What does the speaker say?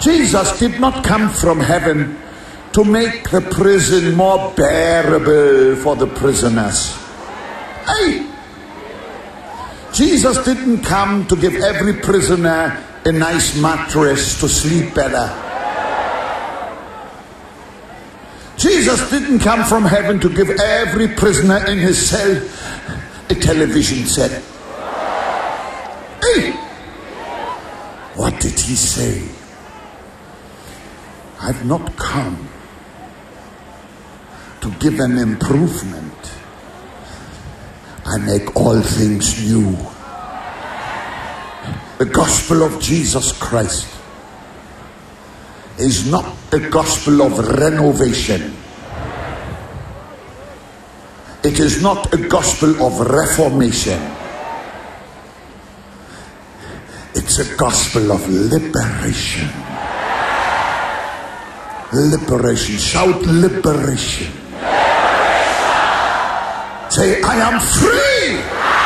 Jesus did not come from heaven to make the prison more bearable for the prisoners. Hey! Jesus didn't come to give every prisoner a nice mattress to sleep better. Jesus didn't come from heaven to give every prisoner in his cell a television set. Hey! What did he say? I've not come to give an improvement. I make all things new. The gospel of Jesus Christ is not the gospel of renovation. It is not a gospel of reformation. It's a gospel of liberation. Liberation. Shout liberation. Say, I am free.